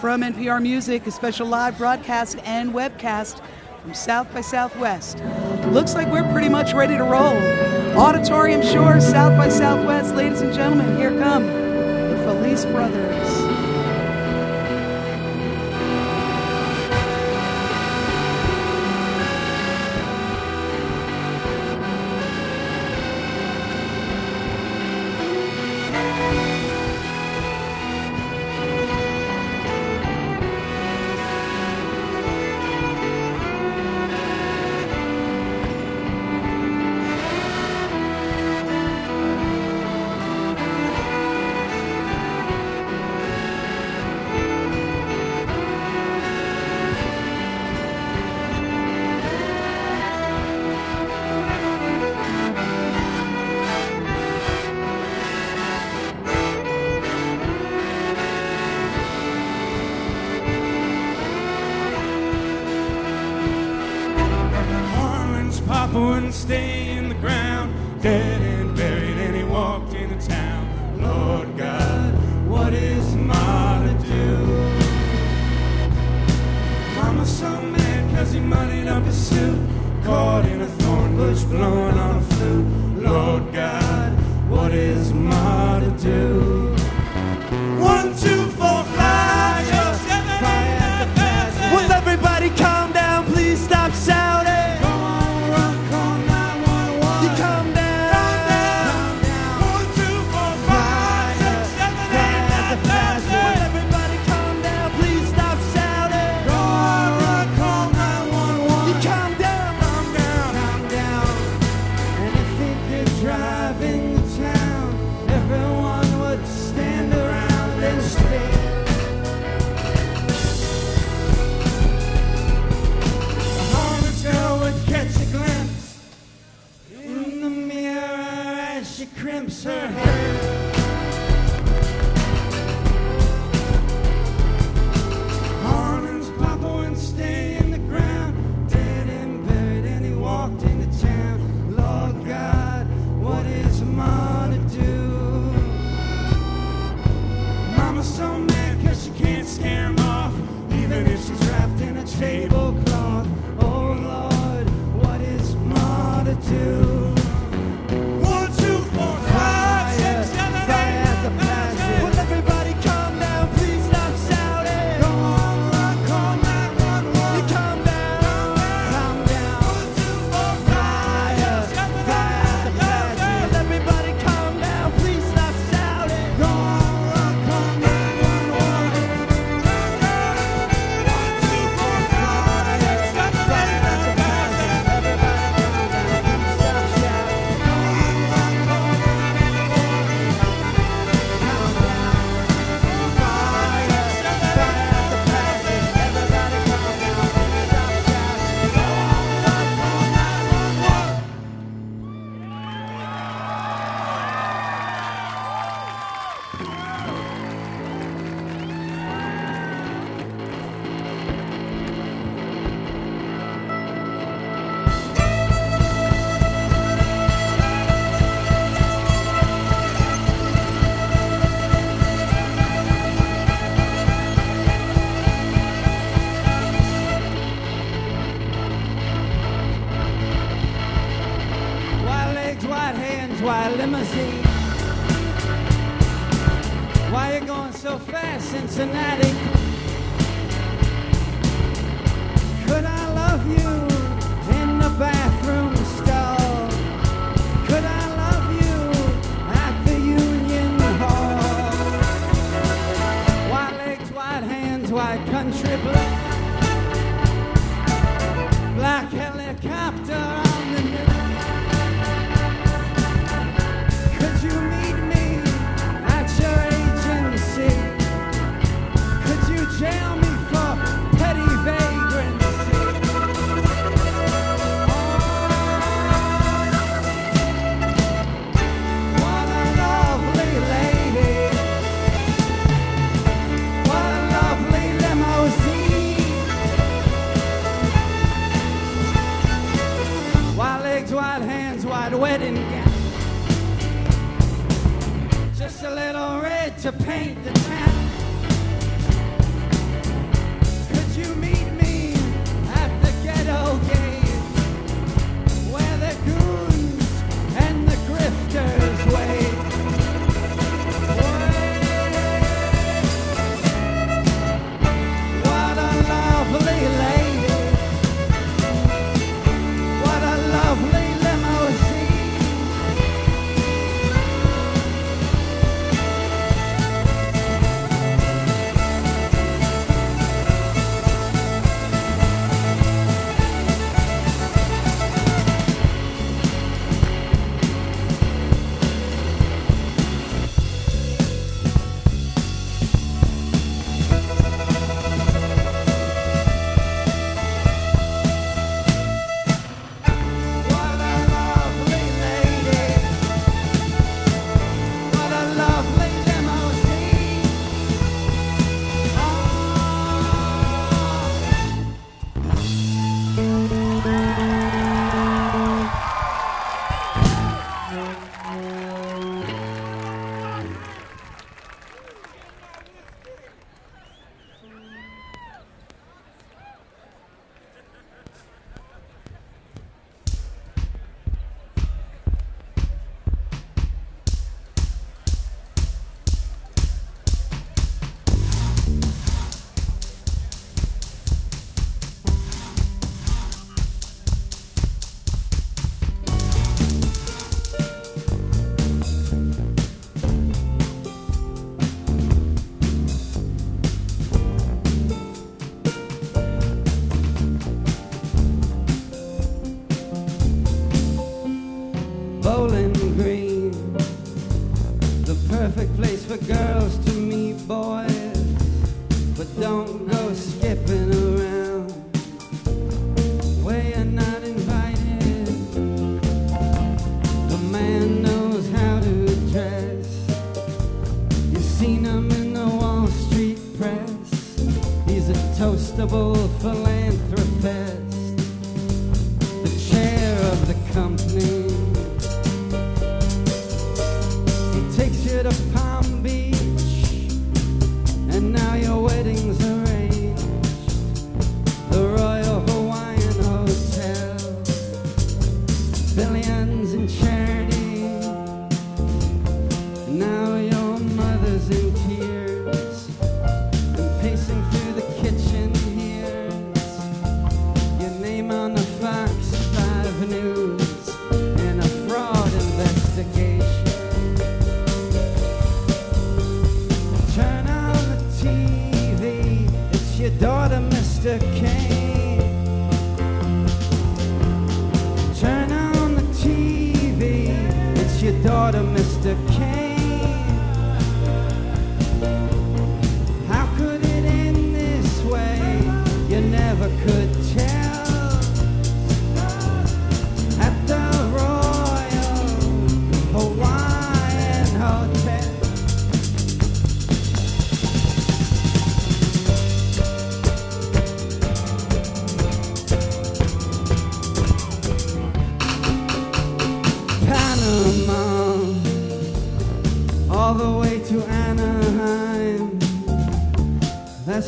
From NPR Music, a special live broadcast and webcast from South by Southwest. Looks like we're pretty much ready to roll. Auditorium Shores, South by Southwest, ladies and gentlemen, here come the Felice Brothers. down. Caught in a thorn bush, blowing on a flute. Lord God, what is my to do?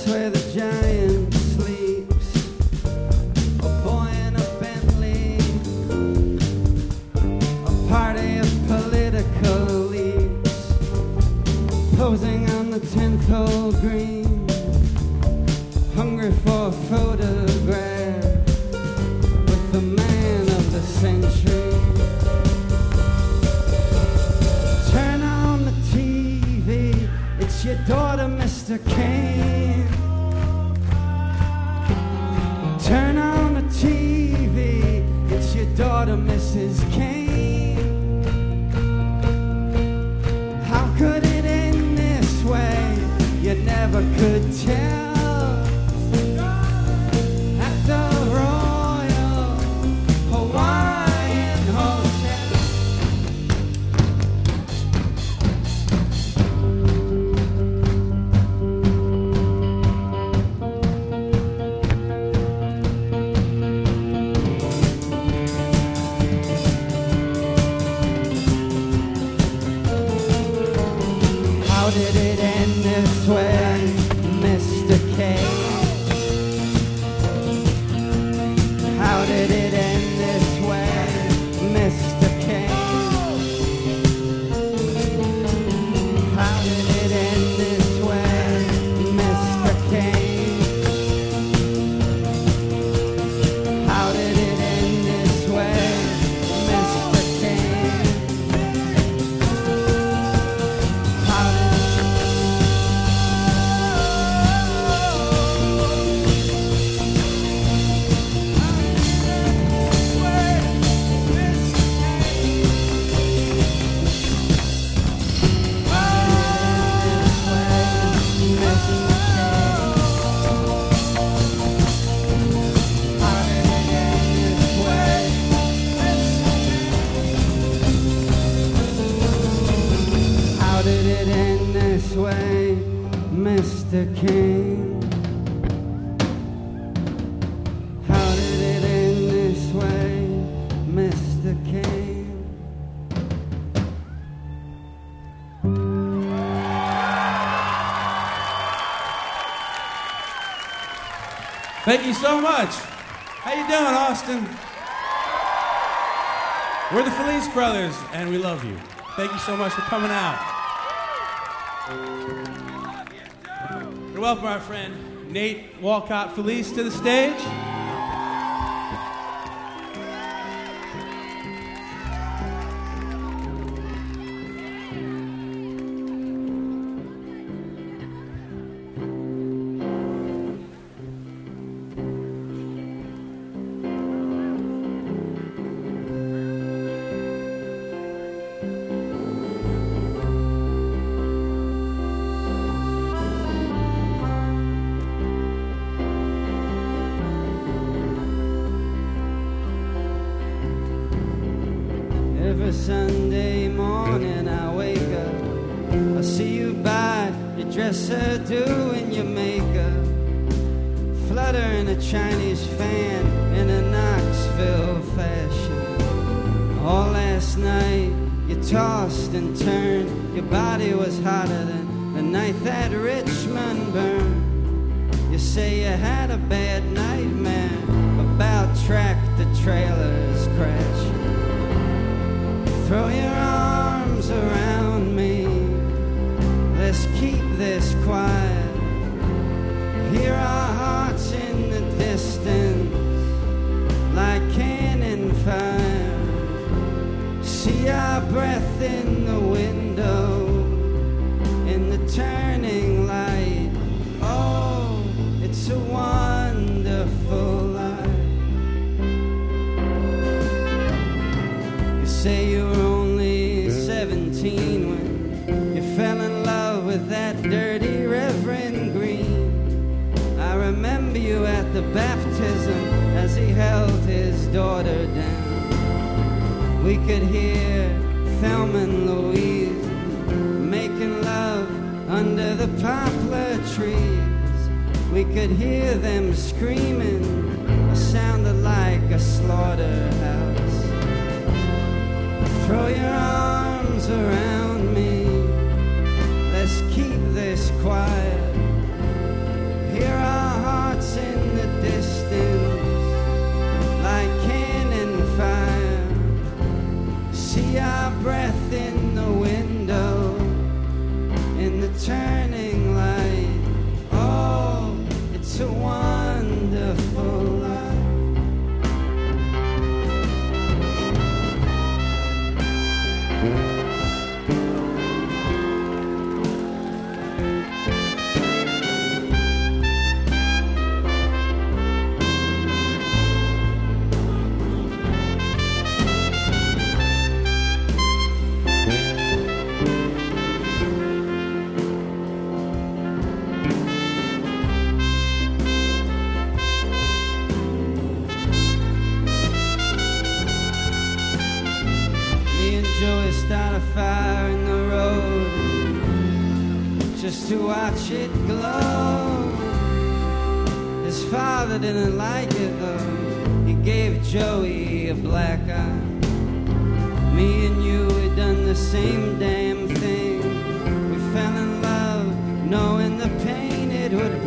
soy de Thank you so much. How you doing, Austin? We're the Felice Brothers, and we love you. Thank you so much for coming out. You're welcome, our friend Nate Walcott Felice, to the stage. Sunday morning I wake up. I see you by your dresser doing your makeup. Fluttering a Chinese fan in a Knoxville fashion. All last night you tossed and turned. Your body was hotter than the night that Richmond burned. You say you had a bad nightmare about tractor trailers crashing. Throw your arms around me. Let's keep this quiet. Hear our hearts in the distance like cannon fire. See our breath held his daughter down. We could hear Thelma and Louise making love under the poplar trees. We could hear them screaming, it sounded like a slaughterhouse. Throw your arms around me. Let's keep this quiet. See our breath His father didn't like it though. He gave Joey a black eye. Me and you, we done the same damn thing. We fell in love, knowing the pain it would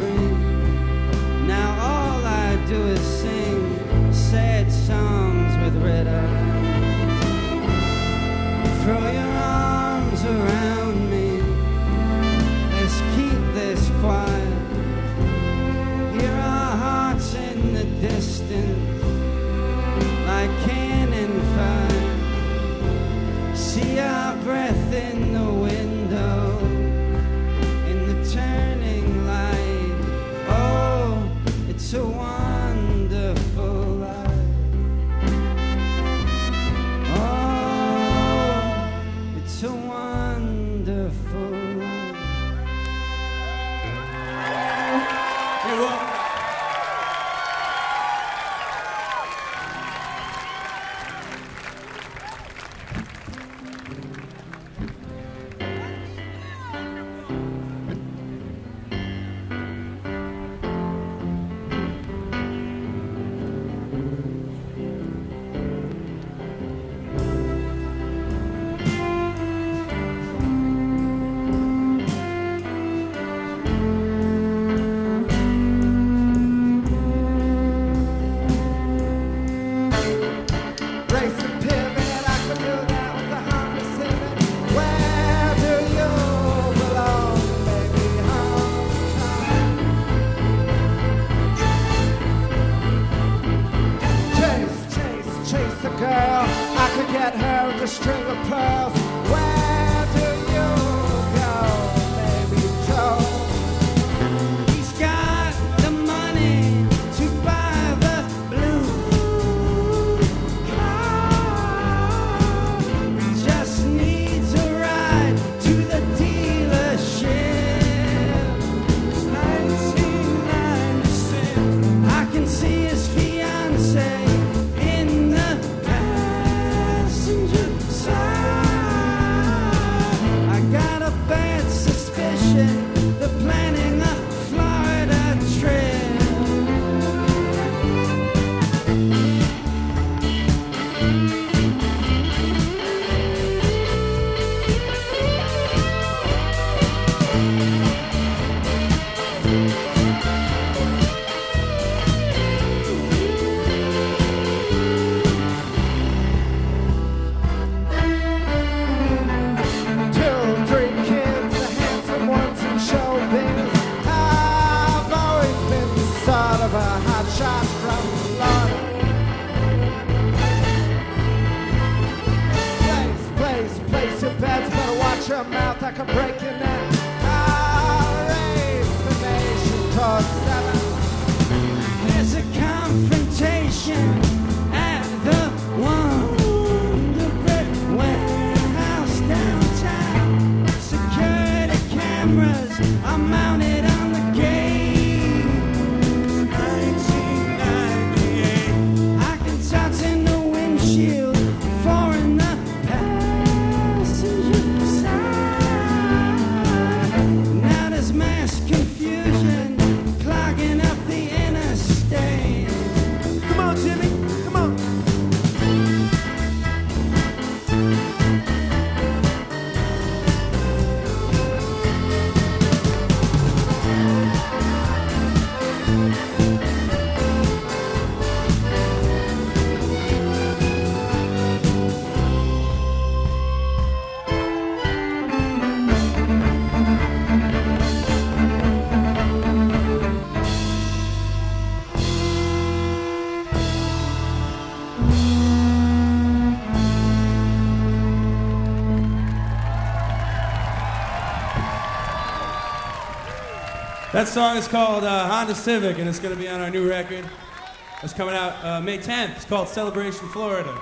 That song is called uh, Honda Civic, and it's going to be on our new record. It's coming out uh, May 10th. It's called Celebration Florida.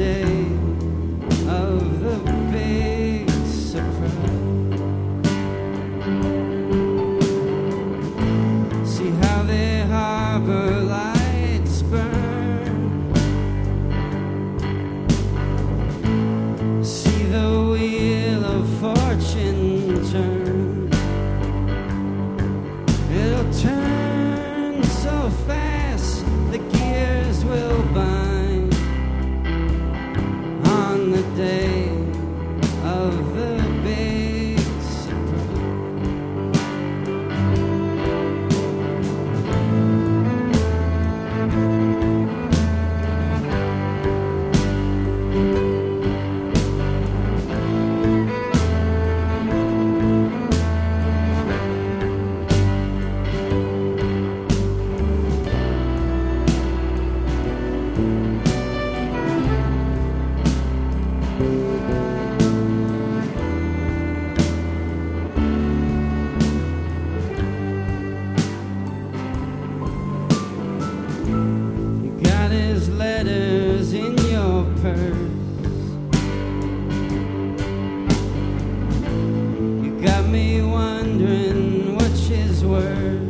day. word.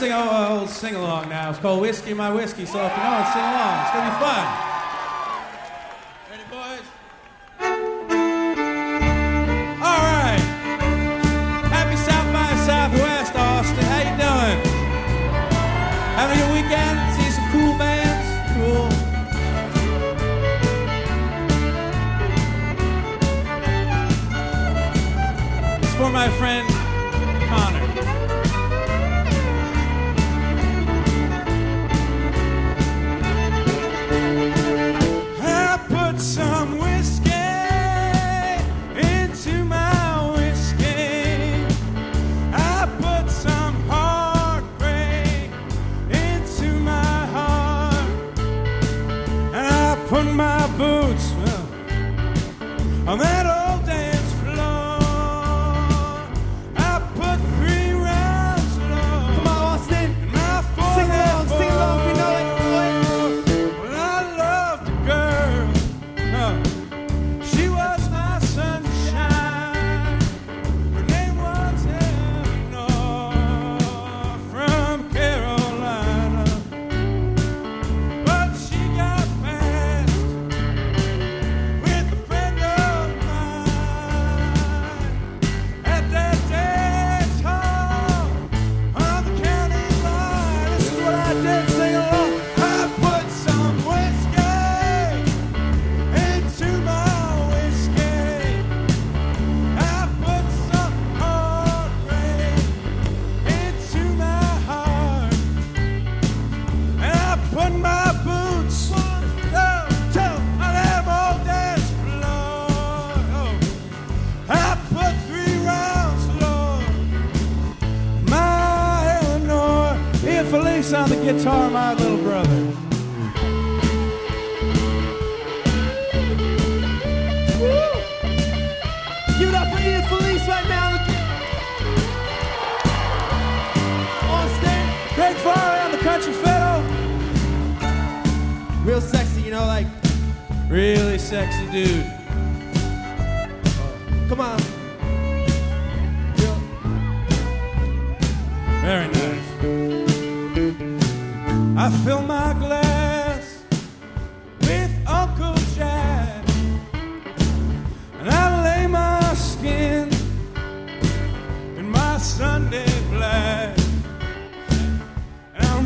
sing, oh, oh, sing along now. It's called Whiskey My Whiskey. So if you know it, sing along. It's going to be fun.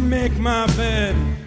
make my bed.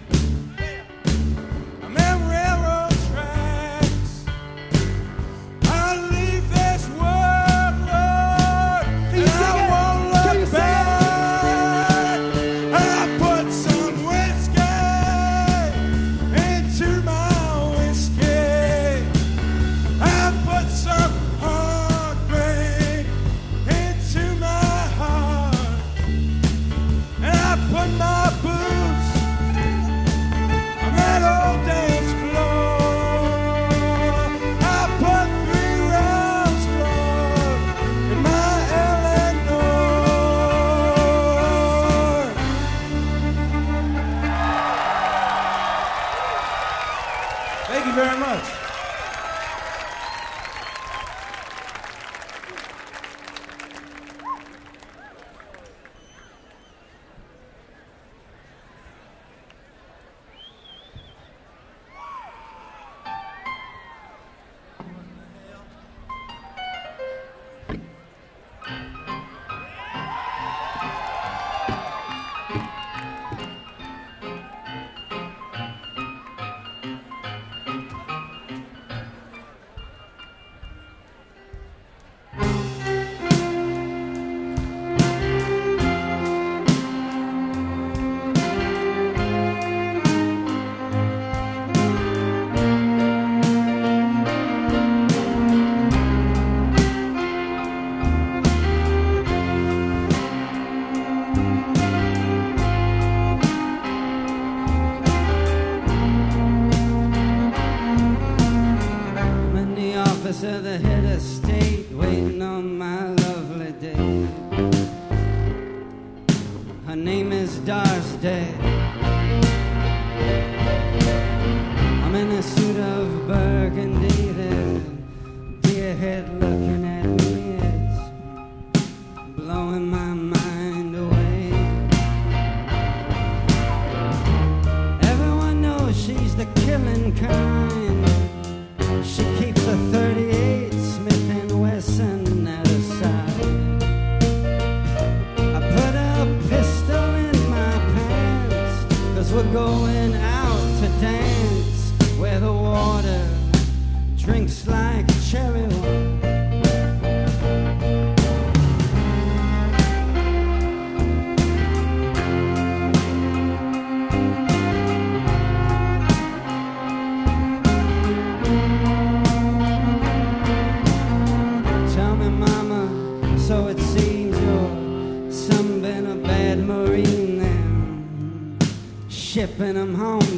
And I'm home.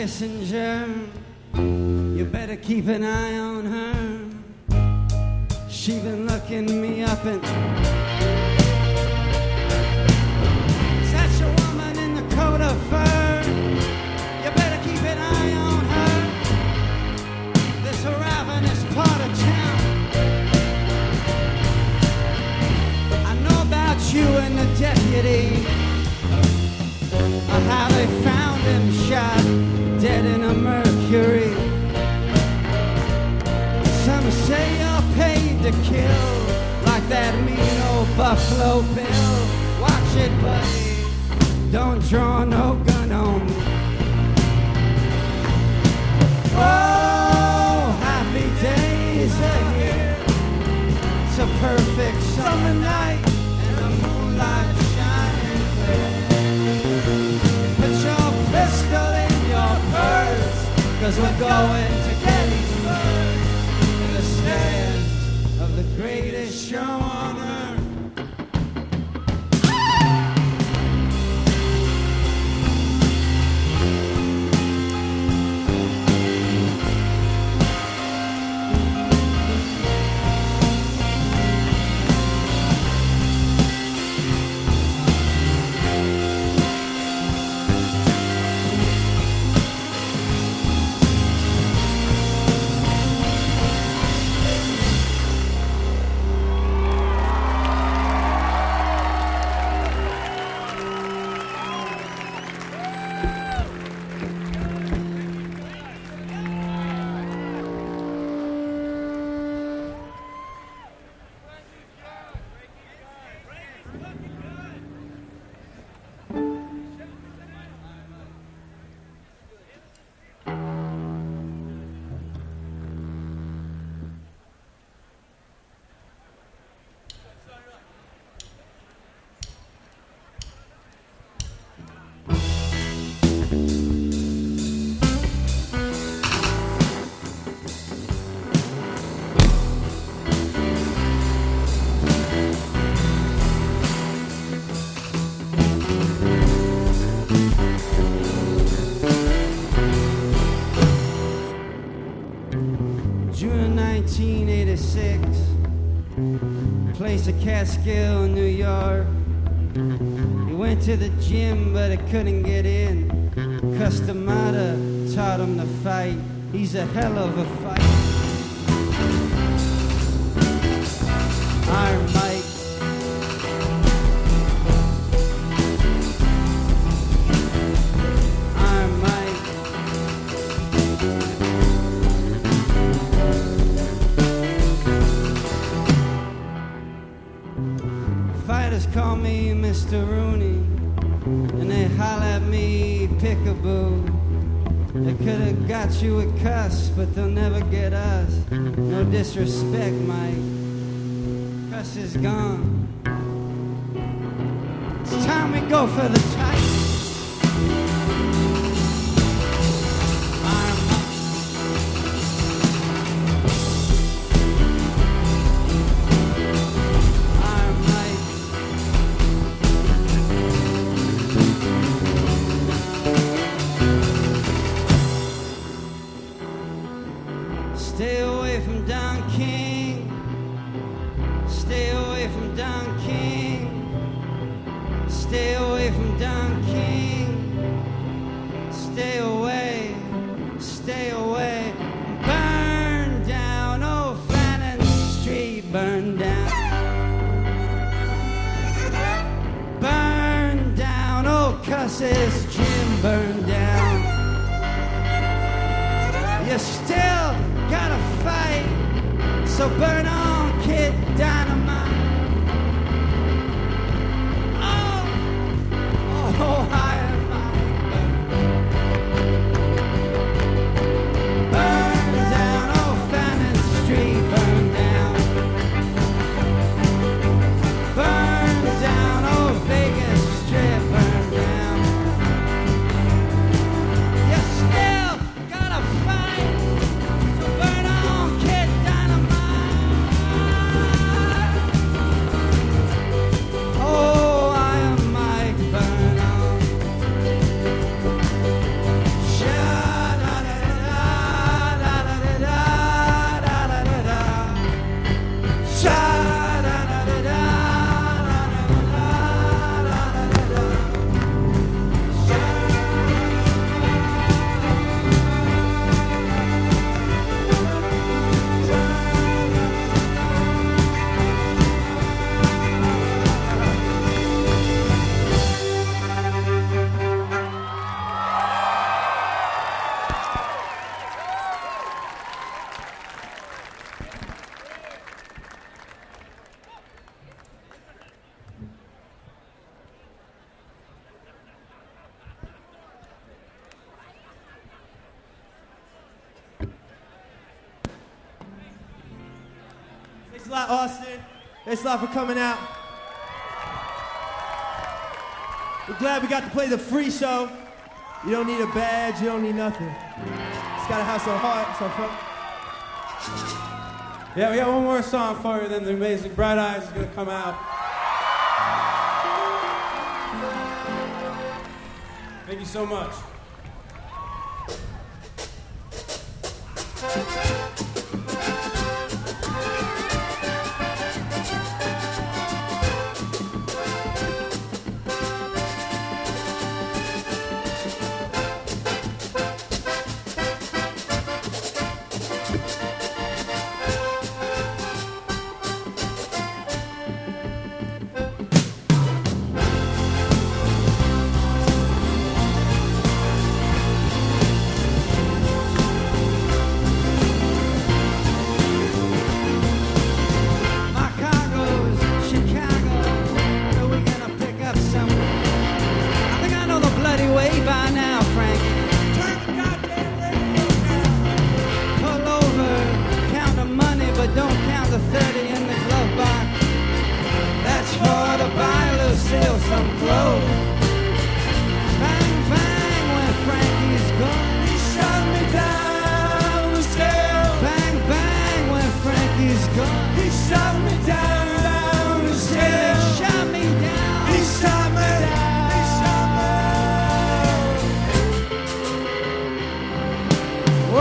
Kissinger. You better keep an eye on her. She been looking me up and kill like that mean old Buffalo Bill. Watch it, buddy. Don't draw no gun on me. Oh, happy days are here. It's a perfect summer night and moonlight shining. Put your pistol in your cause we're going. Nation. Place of Catskill in New York. He went to the gym, but he couldn't get in. Cus D'Amato taught him to fight. He's a hell of a is gone. Lot for coming out. We're glad we got to play the free show. You don't need a badge, you don't need nothing. Just gotta have some heart, some fun. Yeah, we got one more song for you, then the amazing Bright Eyes is gonna come out. Thank you so much.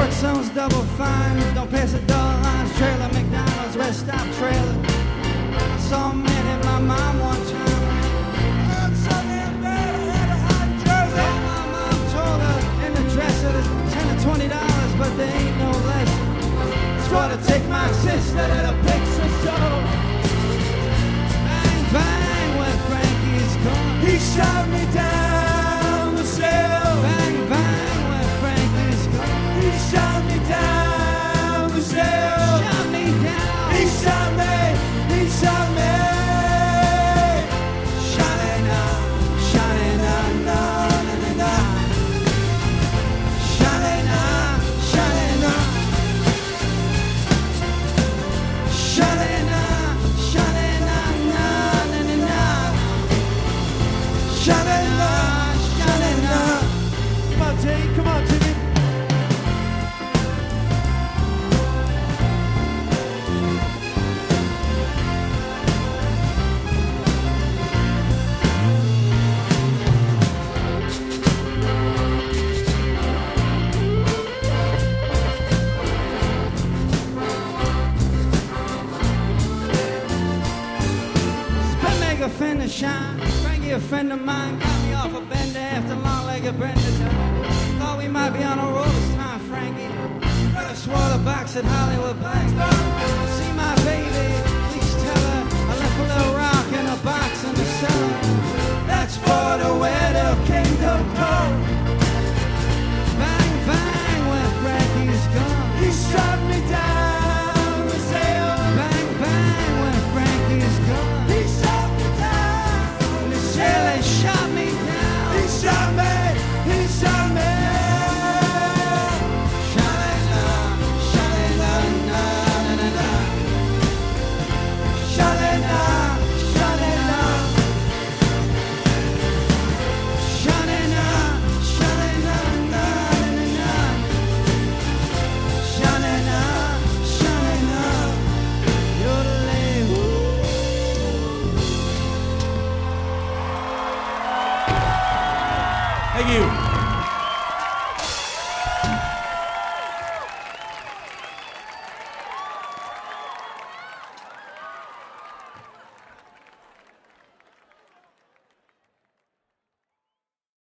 Flintstones, double fines, don't pass the double lines, trailer, McDonald's, rest stop trailer. I saw a man hit my mom one time. I'm so damn bad, I had a hot jersey. My mom told her in the dresser, 10 or 20 dollars, but there ain't no less. Swore to take my sister to the picture show. Bang, bang, when Frankie's gone. He shot me down the cell. Bang, bang, shot me down leg offender shine. Frankie, a friend of mine, got me off a bender after long legged Brenda died. Thought we might be on a roll this time, Frankie. Could have swore the box at Hollywood Bank. See my baby, please tell her I left a little rock in a box in the cellar. That's for the way kingdom come.